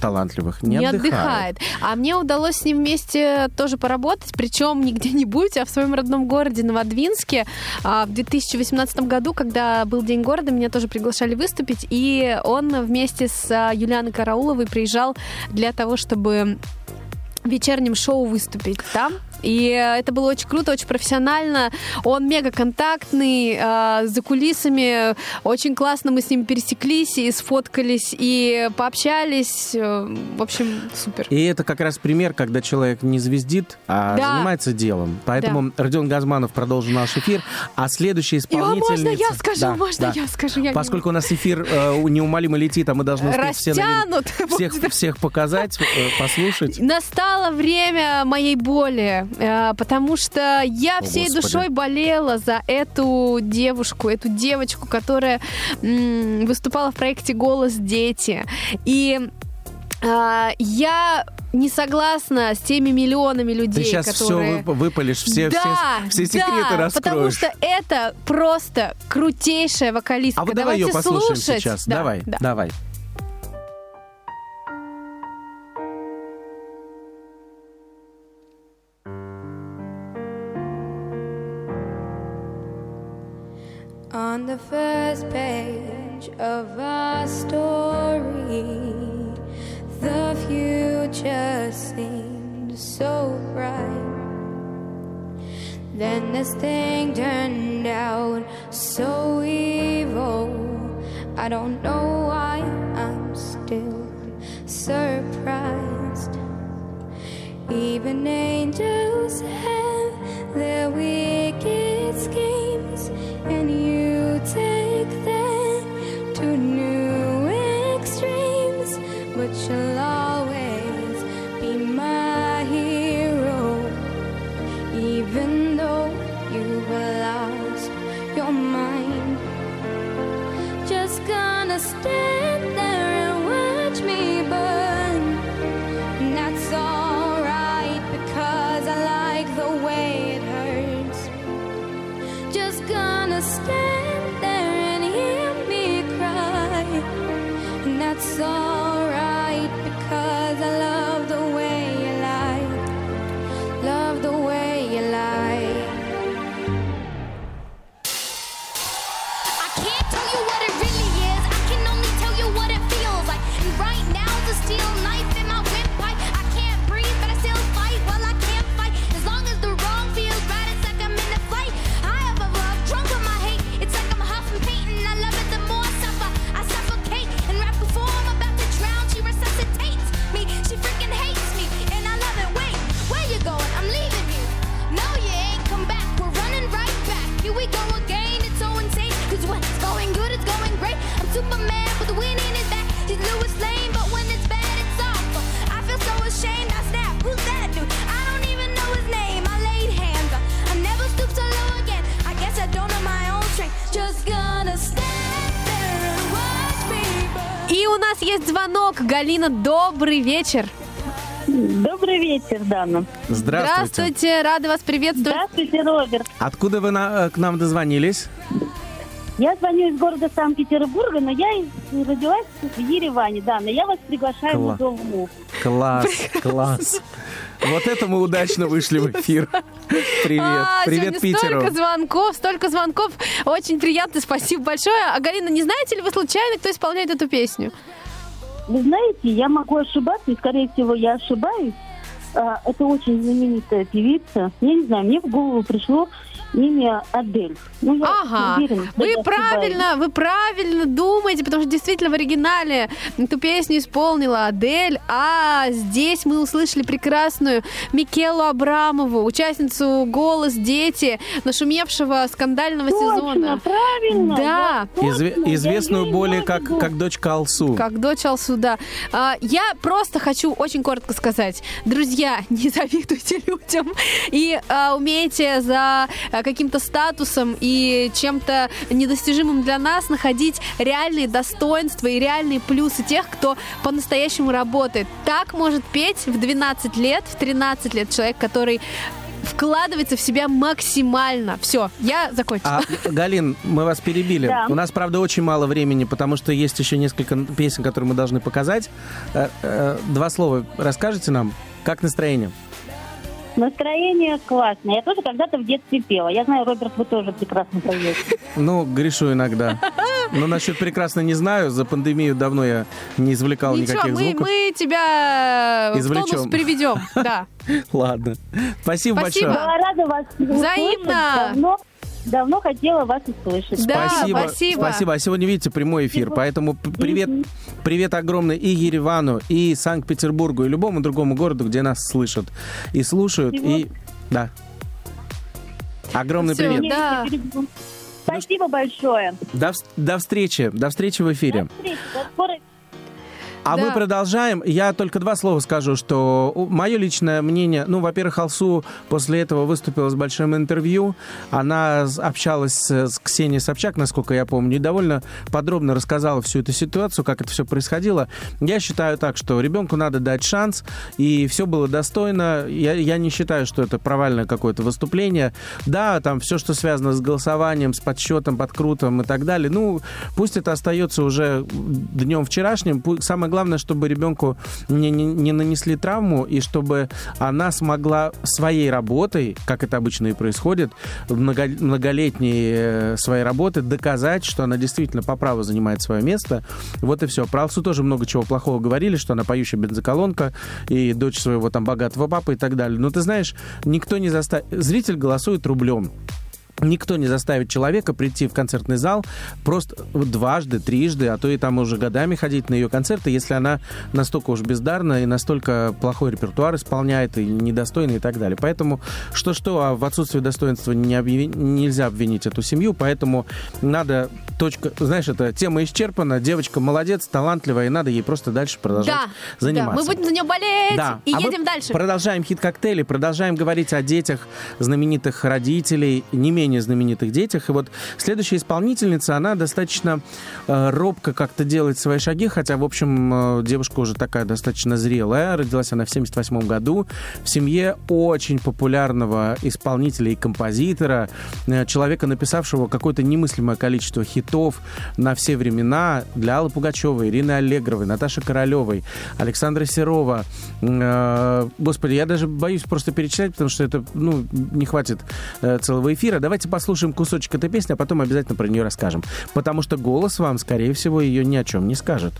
талантливых не, отдыхает. А мне удалось с ним вместе тоже поработать, причем не где-нибудь, а в своем родном городе Новодвинске. А, В 2018 году, когда был День города, меня тоже приглашали выступить, и он вместе с а, Юлианой Карауловой приезжал для того, чтобы вечернем шоу выступить там. И э, это было очень круто, очень профессионально. Он мега контактный, э, за кулисами. Очень классно мы с ним пересеклись и сфоткались, и пообщались. Э, В общем, супер. И это как раз пример, когда человек не звездит, а Да. занимается делом. Поэтому Родион Газманов продолжил наш эфир. А следующая о, исполнительница... можно я скажу, Да, можно да. я скажу. Я не Поскольку у нас эфир э, неумолимо летит, а мы должны успеть все всех, всех показать, э, послушать. Настало время моей боли, э, потому что я О, всей Господи. душой болела за эту девушку, эту девочку, которая м, выступала в проекте «Голос дети». И а, я не согласна с теми миллионами Ты людей, сейчас которые... все выпалишь, все, да, все, все секреты да, раскроешь. потому что это просто крутейшая вокалистка. А вот давай ее Давайте послушаем слушать. сейчас. Да, давай, да. давай. On the first page of our story, the future seemed so bright. Then this thing turned out so evil. I don't know why I'm still surprised. Even angels have their wicked schemes, mind. Just gonna stand Галина, добрый вечер. Добрый вечер, Дана. Здравствуйте. Здравствуйте, рада вас приветствовать. Здравствуйте, Роберт. Откуда вы на- э, к нам дозвонились? Я звоню из города Санкт-Петербурга, но я родилась в Ереване, Дана. Я вас приглашаю Кла- в Дом Класс, класс. Вот это мы удачно вышли в эфир. Привет, А, привет сегодня Питеру. столько звонков, столько звонков. Очень приятно, спасибо большое. А Галина, не знаете ли вы случайно, кто исполняет эту песню? Вы знаете, я могу ошибаться, и, скорее всего, я ошибаюсь. А, Это очень знаменитая певица. Я не знаю, мне в голову пришло имя Адель. Ну, я Ага, уверена, что вы я ошибаюсь. правильно, вы правильно думаете, потому что действительно в оригинале эту песню исполнила Адель, а здесь мы услышали прекрасную Микелу Абрамову, участницу «Голос дети», нашумевшего скандального Точно, сезона. правильно. Да. я точно, я известную ее более как, как дочка Алсу. Как дочь Алсуда. А, Я просто хочу очень коротко сказать. Друзья, не завидуйте людям и а, умейте за а, каким-то статусом и чем-то недостижимым для нас находить реальные достоинства и реальные плюсы тех, кто по-настоящему работает. Так может петь в 12 лет, в 13 лет человек, который вкладывается в себя максимально. Все, я закончила. А, Галин, мы вас перебили. Да. У нас, правда, очень мало времени, потому что есть еще несколько песен, которые мы должны показать. Э, э, Два слова расскажете нам? Как настроение? Настроение классное. Я тоже когда-то в детстве пела. Я знаю, Роберт, вы тоже прекрасно поете. Ну, грешу иногда. Но насчет прекрасно не знаю. За пандемию давно я не извлекал Ничего, никаких мы, звуков. мы тебя в Извлечем. тонус приведем. Да. Ладно. Спасибо, Спасибо. большое. Была рада вас Взаимно. услышать. Давно, хотела вас услышать. Да, спасибо. спасибо. Спасибо. А сегодня, видите, прямой эфир. Поэтому привет, привет огромный и Еревану, и Санкт-Петербургу, и любому другому городу, где нас слышат и слушают. И да. Огромный Всё, привет. Да. Спасибо большое. До, до встречи. До встречи в эфире. До встречи. До скорой А Да. мы продолжаем. Я только два слова скажу, что мое личное мнение, ну, во-первых, Алсу после этого выступила с большим интервью. Она общалась с, Ксенией Собчак, насколько я помню, и довольно подробно рассказала всю эту ситуацию, как это все происходило. Я считаю так, что ребенку надо дать шанс, и все было достойно. Я, я не считаю, что это провальное какое-то выступление. Да, там все, что связано с голосованием, с подсчетом, подкрутом и так далее, ну, пусть это остается уже днем вчерашним. Самое главное, чтобы ребенку не, не- не нанесли травму, и чтобы она смогла своей работой, как это обычно и происходит, много- многолетней э, своей работы доказать, что она действительно по праву занимает свое место. Вот и все. Про Алсу тоже много чего плохого говорили, что она поющая бензоколонка и дочь своего там богатого папы и так далее. Но ты знаешь, никто не заставит... Зритель голосует рублем. Никто не заставит человека прийти в концертный зал просто дважды, трижды, а то и там уже годами ходить на ее концерты, если она настолько уж бездарна и настолько плохой репертуар исполняет и недостойна и так далее. Поэтому что-что, а в отсутствии достоинства не объяви- нельзя обвинить эту семью, поэтому надо точка, знаешь, это тема исчерпана, девочка молодец, талантливая, и надо ей просто дальше продолжать Да, заниматься. да, мы будем за нее болеть Да. и А едем дальше. Продолжаем хит-коктейли, продолжаем говорить о детях знаменитых родителей, не менее знаменитых детях. И вот следующая исполнительница, она достаточно э, робко как-то делает свои шаги, хотя, в общем, э, девушка уже такая достаточно зрелая. Родилась она в 78 году в семье очень популярного исполнителя и композитора, э, человека, написавшего какое-то немыслимое количество хитов на все времена для Аллы Пугачевой, Ирины Аллегровой, Наташи Королевой, Александра Серова. Господи, я даже боюсь просто перечислять, потому что это, ну, не хватит целого эфира. Давайте послушаем кусочек этой песни, а потом обязательно про нее расскажем. Потому что голос вам, скорее всего, ее ни о чем не скажет.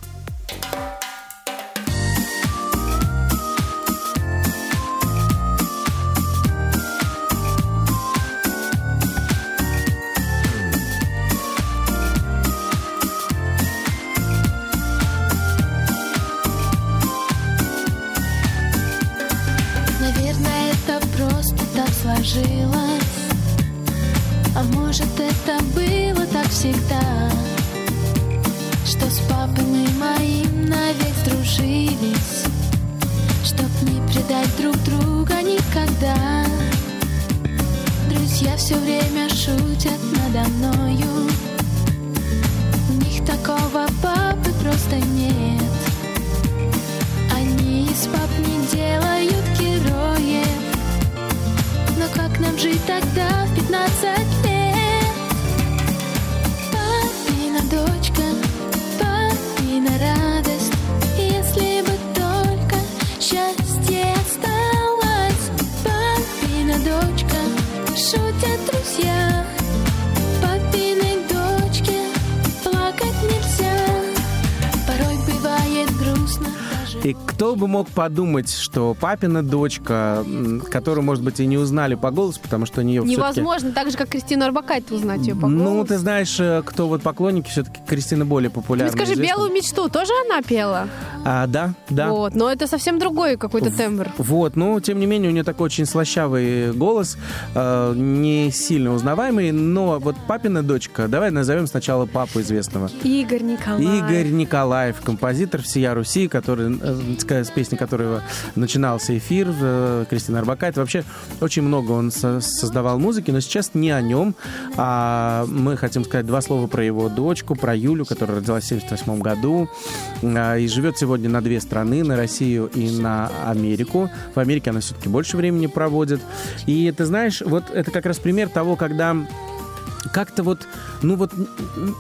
Бы мог подумать, что папина дочка, которую, может быть, и не узнали по голосу, потому что у нее все-таки... Невозможно, так же, как Кристину Арбакайте узнать ее по Ну, голосу. ты знаешь, э, кто вот поклонники, все-таки Кристина более Ты популярна. скажи, известна. «Белую мечту» тоже она пела? А, да, да. Вот, но это совсем другой какой-то тембр. Вот, но тем не менее у нее такой очень слащавый голос, э, не сильно узнаваемый, но вот папина дочка, давай назовем сначала папу известного. Игорь Николаев. Игорь Николаев, композитор всея Руси, который, э, с песни которого начинался эфир, э, Кристина Арбакайте. Вообще очень много он со- создавал музыки, но сейчас не о нем, а мы хотим сказать два слова про его дочку, про Юлю, которая родилась в 78 году а, и живет сегодня на две страны, на Россию и на Америку. В Америке она все-таки больше времени проводит. И ты знаешь, вот это как раз пример того, когда как-то вот, ну вот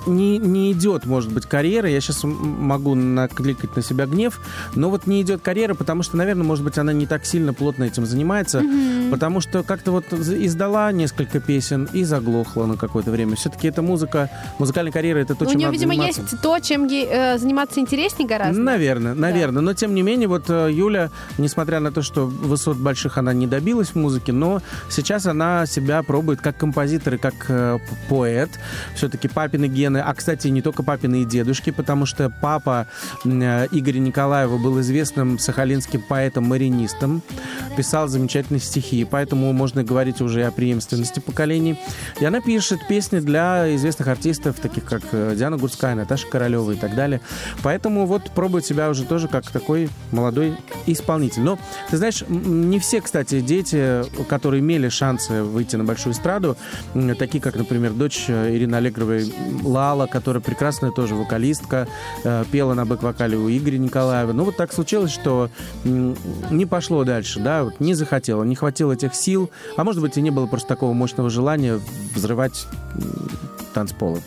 не, не идет, может быть, карьера. Я сейчас могу накликать на себя гнев, но вот не идет карьера, потому что, наверное, может быть, она не так сильно плотно этим занимается, потому что как-то вот издала несколько песен и заглохла на какое-то время. Все-таки эта музыка, музыкальная карьера, это то, у чем нее, надо видимо, заниматься. есть то, чем ей э, заниматься интереснее гораздо. Наверное, наверное. Но тем не менее, вот э, Юля, несмотря на то, что высот больших она не добилась в музыке, но сейчас она себя пробует как композитор и как э, поэт. Все-таки папины гены, а, кстати, не только папины и дедушки, потому что папа э, Игоря Николаева был известным сахалинским поэтом-маринистом, писал замечательные стихи, поэтому можно говорить уже о преемственности поколений. И она пишет песни для известных артистов, таких как э, Диана Гурская, Наташа Королева и так далее. Поэтому вот пробует себя уже тоже как такой молодой исполнитель. Но, ты знаешь, не все, кстати, дети, которые имели шансы выйти на большую эстраду, такие как, например, дочь э, Ирины Аллегровой Лала, которая прекрасная тоже вокалистка, э, пела на бэк-вокале у Игоря Николаева. Ну, вот так случилось, что не пошло дальше, да, вот не захотела, не хватило этих сил, а может быть и не было просто такого мощного желания взрывать танцполы.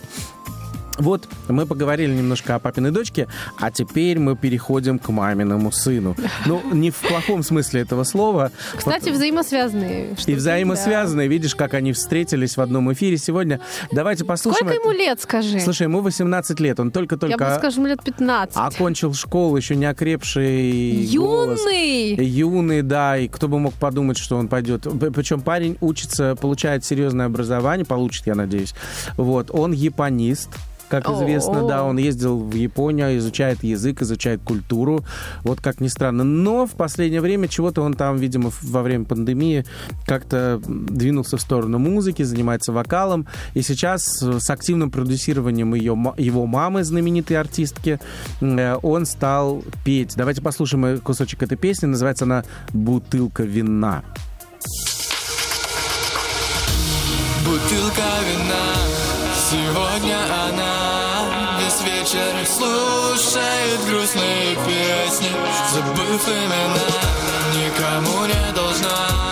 Вот, мы поговорили немножко о папиной дочке, а теперь мы переходим к маминому сыну. Ну, не в плохом смысле этого слова. Кстати, взаимосвязанные. И взаимосвязанные. Видишь, как они встретились в одном эфире сегодня. Давайте да. послушаем. Сколько ему лет, скажи? Слушай, ему 18 лет. Он Я бы, только-только скажем, лет 15. окончил школу, еще не окрепший голос. Юный! Юный, да, и кто бы мог подумать, что он пойдет. Причем парень учится, получает серьезное образование, получит, я надеюсь. Вот, он японист. Как известно, да, он ездил в Японию, изучает язык, изучает культуру. Вот как ни странно. Но в последнее время чего-то он там, видимо, во время пандемии как-то двинулся в сторону музыки, занимается вокалом. И сейчас э, с активным продюсированием ее, его мамы, знаменитой артистки, э, он стал петь. Давайте послушаем э, кусочек этой песни. Называется она «Бутылка вина». Бутылка вина, сегодня она Весь вечер слушает грустные песни Забыв имена, никому не должна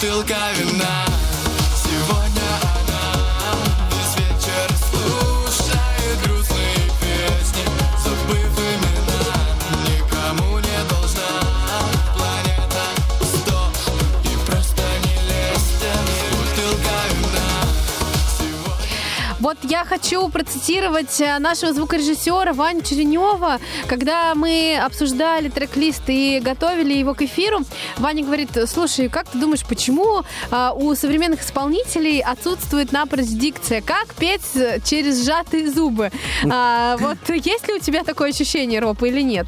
Бутылка вина Вот я хочу процитировать э, нашего звукорежиссера Ваню Черенева. Когда мы обсуждали трек-лист и готовили его к эфиру, Ваня говорит, слушай, как ты думаешь, почему а, у современных исполнителей отсутствует напрочь дикция? Как петь э, через сжатые зубы? А, вот есть ли у тебя такое ощущение, Роб, или нет?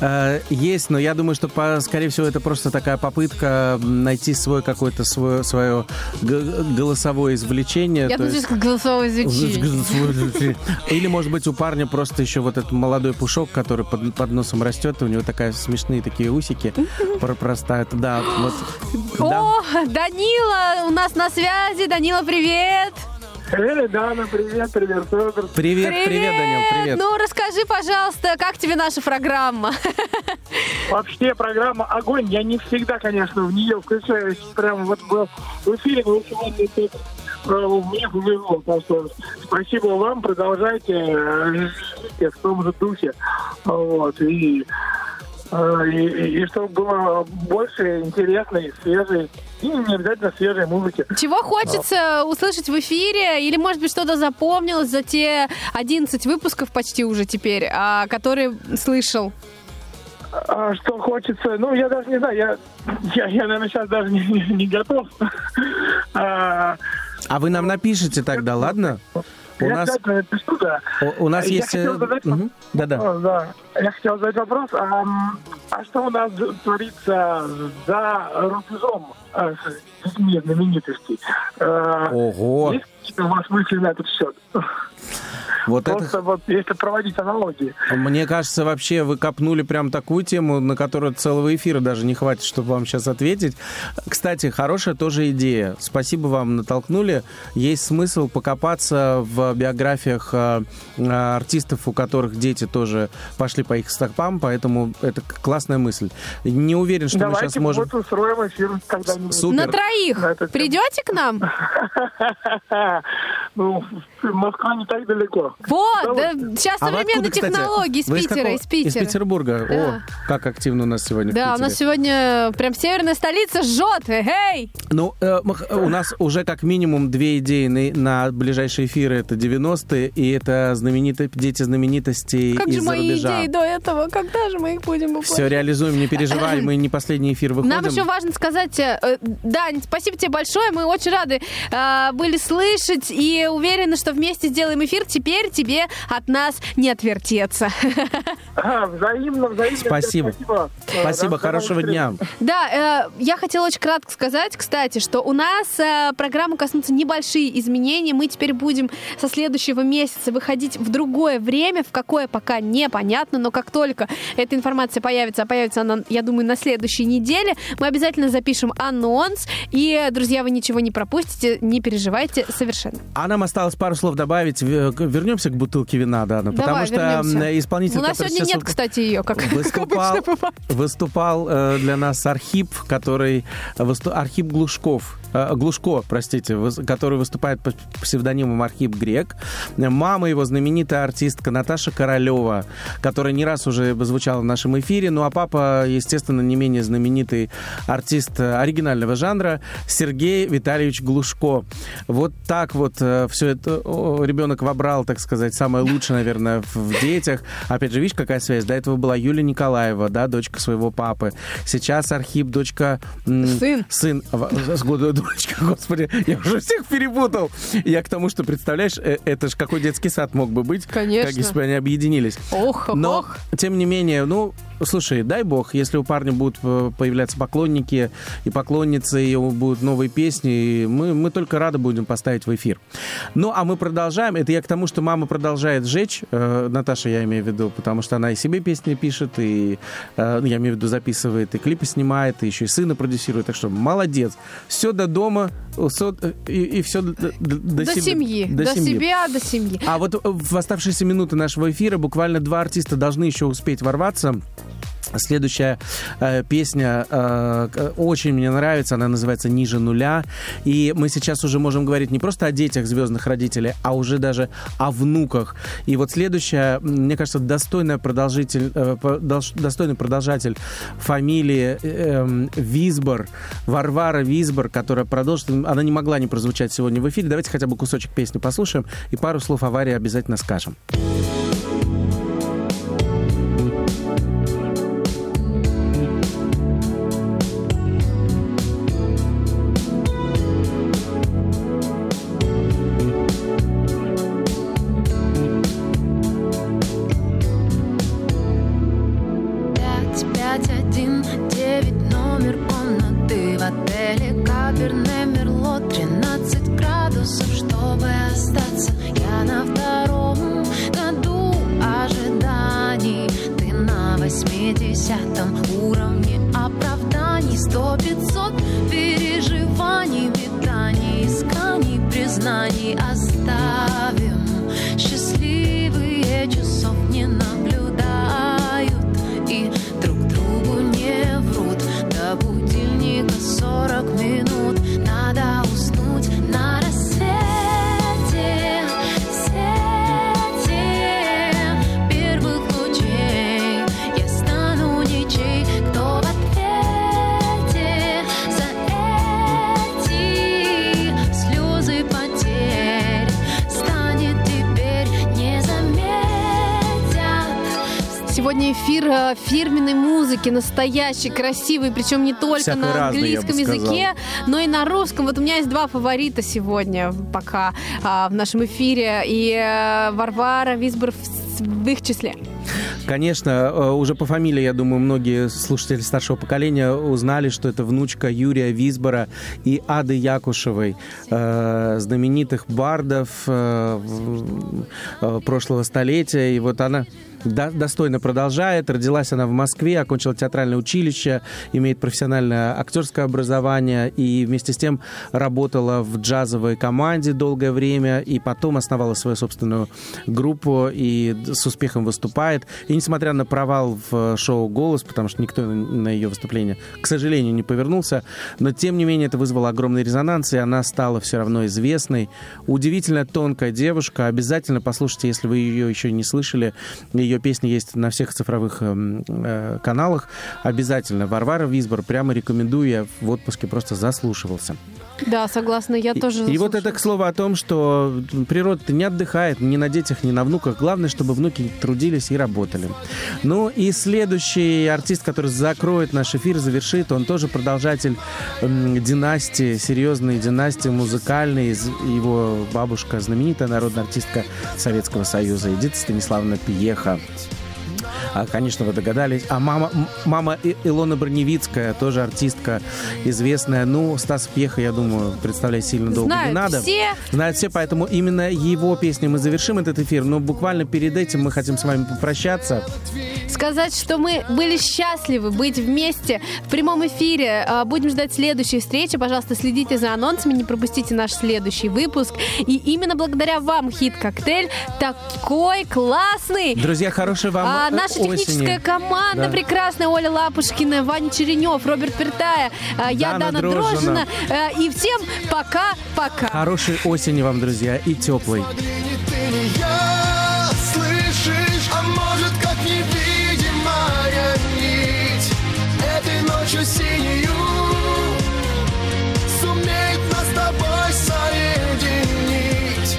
Э, Есть, но я думаю, что, скорее всего, это просто такая попытка найти свой какое-то свое, свое голосовое извлечение. Я думаю, есть- голосовое звучание. Или, может быть, у парня просто еще вот этот молодой пушок, который под, под носом растет, у него такая смешные такие усики про- простают. Да, вот. Да. О, Данила у нас на связи. Данила, привет! Эй, Дана, привет, привет, Федор. Привет, привет, Данил, привет. Ну, расскажи, пожалуйста, как тебе наша программа? Вообще программа огонь. Я не всегда, конечно, в нее включаюсь. Прям вот был в эфире, но сегодня э, мне повезло. Так что спасибо вам, продолжайте э, жить в том же духе. Вот, и, э, и, и- и чтобы было больше интересной, свежей, и не обязательно свежей музыки. Чего хочется услышать в эфире? Или, может быть, что-то запомнилось за те 11 выпусков почти уже теперь, а, которые слышал? А что хочется, ну, я даже не знаю, я, я, я наверное, сейчас даже не, не- не готов. А, А вы нам напишите тогда, ладно? У я нас, напишу, да. у, у нас Я есть... э, задать вопрос, да. Я хотел задать вопрос, а, а что у нас творится за рубежом э, с детьми знаменитостей? Э, Ого. Есть какие-то у вас мысли на этот счет? Вот это Просто вот если проводить аналогии. Мне кажется, вообще вы копнули прям такую тему, на которую целого эфира даже не хватит, чтобы вам сейчас ответить. Кстати, хорошая тоже идея. Спасибо вам, натолкнули. Есть смысл покопаться в биографиях э, э, артистов, у которых дети тоже пошли по их стопам, поэтому это классная мысль. Не уверен, что мы Давайте сейчас можем... вот устроим эфир когда-нибудь. Супер. На троих. На. Придете к нам? Ну, Москва не так далеко. Вот, да, сейчас А современные откуда, кстати? технологии из Вы Питера, какого- из Питера. Из Петербурга. Да. О, как активно у нас сегодня в Да, у нас сегодня прям северная столица жжет. Эй! Ну, э, у нас уже как минимум две идеи на, на ближайшие эфиры. Это 90-е и это знаменитые дети знаменитостей Как же из-за мои рубежа. идеи до этого? Когда же мы их будем Все воплощать? реализуем, не переживай, мы не последний эфир выходим. Нам еще важно сказать, э, э, Дань, спасибо тебе большое, мы очень рады э, были слышать и уверены, что вместе сделаем эфир. Теперь тебе от нас не отвертеться. А, взаимно, взаимно. Спасибо. Спасибо, Спасибо, хорошего дня. Да, э, я хотела очень кратко сказать, кстати, что у нас э, программа коснутся небольшие изменения. Мы теперь будем со следующего месяца выходить в другое время, в какое пока непонятно, но как только эта информация появится, а появится она, я думаю, на следующей неделе, мы обязательно запишем анонс. И, друзья, вы ничего не пропустите, не переживайте совершенно. А нам осталось пару слов добавить. Вернемся к бутылке вина, Дана. Давай, потому что вернемся. исполнитель, У нас сегодня нет, кстати, ее, как, как выступал, бывает. выступал э, для нас Архип, который высту- Архип Глушков, э, Глушко, простите, который выступает под псевдонимом Архип Грек. Мама его знаменитая артистка Наташа Королева, которая не раз уже звучала в нашем эфире. Ну а папа, естественно, не менее знаменитый артист э, оригинального жанра Сергей Витальевич Глушко. Вот так вот все это о, ребенок вобрал, так сказать, самое лучшее, наверное, в, детях. Опять же, видишь, какая связь? До этого была Юлия Николаева, да, дочка своего папы. Сейчас Архип, дочка... Сын. Сын. Дочка, господи, я уже всех перепутал. Я к тому, что, представляешь, э, это же какой детский сад мог бы быть, Конечно. как если бы они объединились. Ох, ох, Но, ох. тем не менее, ну, слушай, дай бог, если у парня будут э, появляться поклонники и поклонницы, и будут новые песни, и мы, мы только рады будем поставить в эфир. Ну, а мы продолжаем. Это я к тому, что мама продолжает жечь. Э, Наташа, я имею в виду, потому что она и себе песни пишет, и, э, ну, я имею в виду, записывает, и клипы снимает, и еще и сына продюсирует. Так что молодец. Все до дома, всё- и, все до, до- до До семьи, до семьи. себя, до семьи. А вот в оставшиеся минуты нашего эфира буквально два артиста должны еще успеть ворваться. Следующая э, песня э, очень мне нравится, она называется «Ниже нуля». И мы сейчас уже можем говорить не просто о детях звездных родителей, а уже даже о внуках. И вот следующая, мне кажется, достойная продолжитель, э, достойный продолжатель фамилии э, эм, Висбор, Варвара Висбор, которая продолжит. Она не могла не прозвучать сегодня в эфире. Давайте хотя бы кусочек песни послушаем и пару слов аварии обязательно скажем. Музыки, настоящий, красивый, причем не только Всякой на английском языке, но и на русском. Вот у меня есть два фаворита сегодня пока а, в нашем эфире. И э, Варвара Висбор в, в их числе. Конечно, э, уже по фамилии, я думаю, многие слушатели старшего поколения узнали, что это внучка Юрия Висбора и Ады Якушевой, э, знаменитых бардов прошлого столетия. И вот она до- достойно продолжает. Родилась она в Москве, окончила театральное училище, имеет профессиональное актерское образование и вместе с тем работала в джазовой команде долгое время и потом основала свою собственную группу и с успехом выступает. И несмотря на провал в шоу «Голос», потому что никто на ее выступление, к сожалению, не повернулся, но тем не менее это вызвало огромный резонанс, и она стала все равно известной. Удивительно тонкая девушка. Обязательно послушайте, если вы ее еще не слышали. Ее песни есть на всех цифровых эм, э, каналах. Обязательно. Варвара Висбор. Прямо рекомендую. Я в отпуске просто заслушивался. Да, согласна, я тоже И вот это к слову о том, что природа не отдыхает ни на детях, ни на внуках. Главное, чтобы внуки трудились и работали. Ну и следующий артист, который закроет наш эфир, завершит, он тоже продолжатель династии, серьезной династии музыкальной. Его бабушка, знаменитая народная артистка Советского Союза Эдита Станиславовна Пьеха. А, конечно, вы догадались. А мама, мама Илона Броневицкая, тоже артистка известная. Ну, Стас Пьеха, я думаю, представлять сильно долго Знают не надо. все. Знают все, поэтому именно его песней мы завершим этот эфир. Но буквально перед этим мы хотим с вами попрощаться. сказать, что мы были счастливы быть вместе в прямом эфире. А, Будем ждать следующей встречи. Пожалуйста, следите за анонсами, не пропустите наш следующий выпуск. И именно благодаря вам хит-коктейль такой классный. Друзья, хорошей вам А, э, наша осени. техническая команда Да. прекрасная. Оля Лапушкина, Ваня Черенев, Роберт Пертая, а, я Дана Дана Дрожжина. Дрожжина. А, И всем пока-пока. Хорошей осени вам, друзья, и теплой. Ночью синюю Сумеет нас с тобой соединить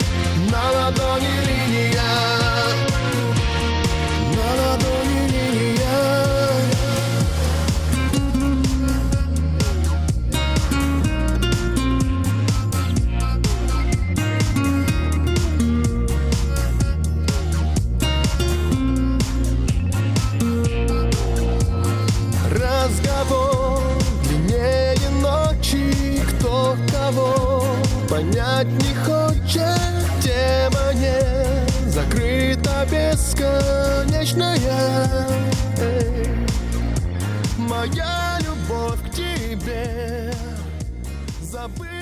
На ладони Кто кого понять не хочет Тема не закрыта бесконечная. Эй, Моя любовь к тебе. Забыта